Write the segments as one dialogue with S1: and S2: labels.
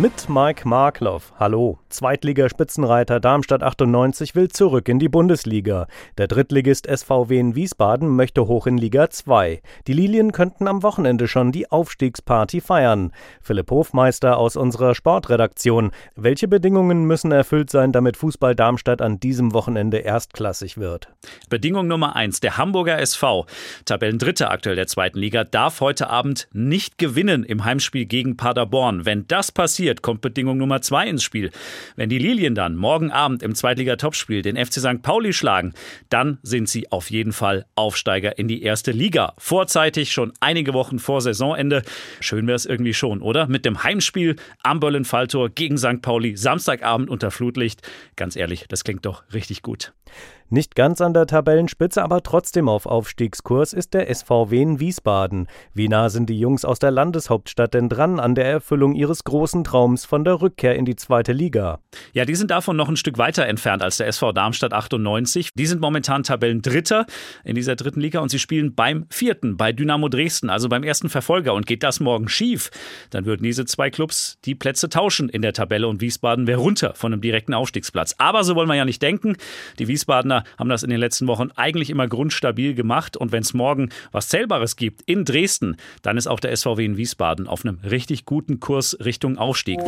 S1: Mit Mike Markloff. Hallo. Zweitligaspitzenreiter Darmstadt 98 will zurück in die Bundesliga. Der Drittligist SVW in Wiesbaden möchte hoch in Liga 2. Die Lilien könnten am Wochenende schon die Aufstiegsparty feiern. Philipp Hofmeister aus unserer Sportredaktion. Welche Bedingungen müssen erfüllt sein, damit Fußball Darmstadt an diesem Wochenende erstklassig wird?
S2: Bedingung Nummer eins: Der Hamburger SV, Tabellendritter aktuell der zweiten Liga, darf heute Abend nicht gewinnen im Heimspiel gegen Paderborn. Wenn das passiert, kommt Bedingung Nummer zwei ins Spiel. Wenn die Lilien dann morgen Abend im Zweitliga-Topspiel den FC St. Pauli schlagen, dann sind sie auf jeden Fall Aufsteiger in die erste Liga. Vorzeitig, schon einige Wochen vor Saisonende. Schön wäre es irgendwie schon, oder? Mit dem Heimspiel am Böllen-Falltor gegen St. Pauli, Samstagabend unter Flutlicht. Ganz ehrlich, das klingt doch richtig gut.
S1: Nicht ganz an der Tabellenspitze, aber trotzdem auf Aufstiegskurs ist der SVW in Wiesbaden. Wie nah sind die Jungs aus der Landeshauptstadt denn dran an der Erfüllung ihres großen Traums von der Rückkehr in die zweite Liga?
S2: Ja, die sind davon noch ein Stück weiter entfernt als der SV Darmstadt 98. Die sind momentan Tabellendritter in dieser dritten Liga und sie spielen beim vierten, bei Dynamo Dresden, also beim ersten Verfolger. Und geht das morgen schief, dann würden diese zwei Clubs die Plätze tauschen in der Tabelle und Wiesbaden wäre runter von einem direkten Aufstiegsplatz. Aber so wollen wir ja nicht denken. Die Wiesbadener haben das in den letzten Wochen eigentlich immer grundstabil gemacht. Und wenn es morgen was Zählbares gibt in Dresden, dann ist auch der SVW in Wiesbaden auf einem richtig guten Kurs Richtung Aufstieg.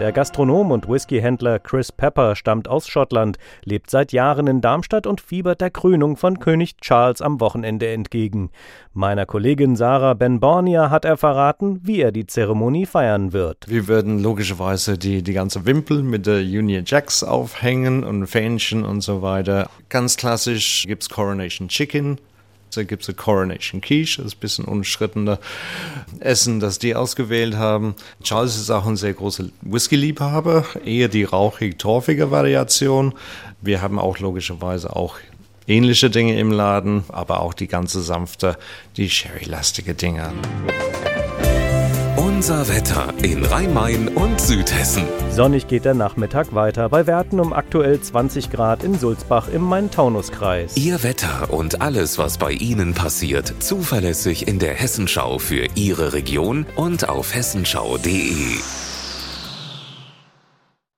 S1: Der Gastronom und Whiskyhändler Chris Pepper stammt aus Schottland, lebt seit Jahren in Darmstadt und fiebert der Krönung von König Charles am Wochenende entgegen. Meiner Kollegin Sarah Ben Bornia hat er verraten, wie er die Zeremonie feiern wird.
S3: Wir werden logischerweise die, die ganze Wimpel mit der Union Jacks aufhängen und Fähnchen und so weiter. Ganz klassisch gibt's Coronation Chicken, gibt es eine Coronation Quiche, das ist ein bisschen unschrittener Essen, das die ausgewählt haben. Charles ist auch ein sehr großer Whisky-Liebhaber, eher die rauchig-torfige Variation. Wir haben auch logischerweise auch ähnliche Dinge im Laden, aber auch die ganze sanfte, die sherry-lastige Dinge.
S4: Unser Wetter in Rhein-Main und Südhessen.
S1: Sonnig geht der Nachmittag weiter bei Werten um aktuell 20 Grad in Sulzbach im Main-Taunus-Kreis.
S4: Ihr Wetter und alles, was bei Ihnen passiert, zuverlässig in der Hessenschau für Ihre Region und auf hessenschau.de.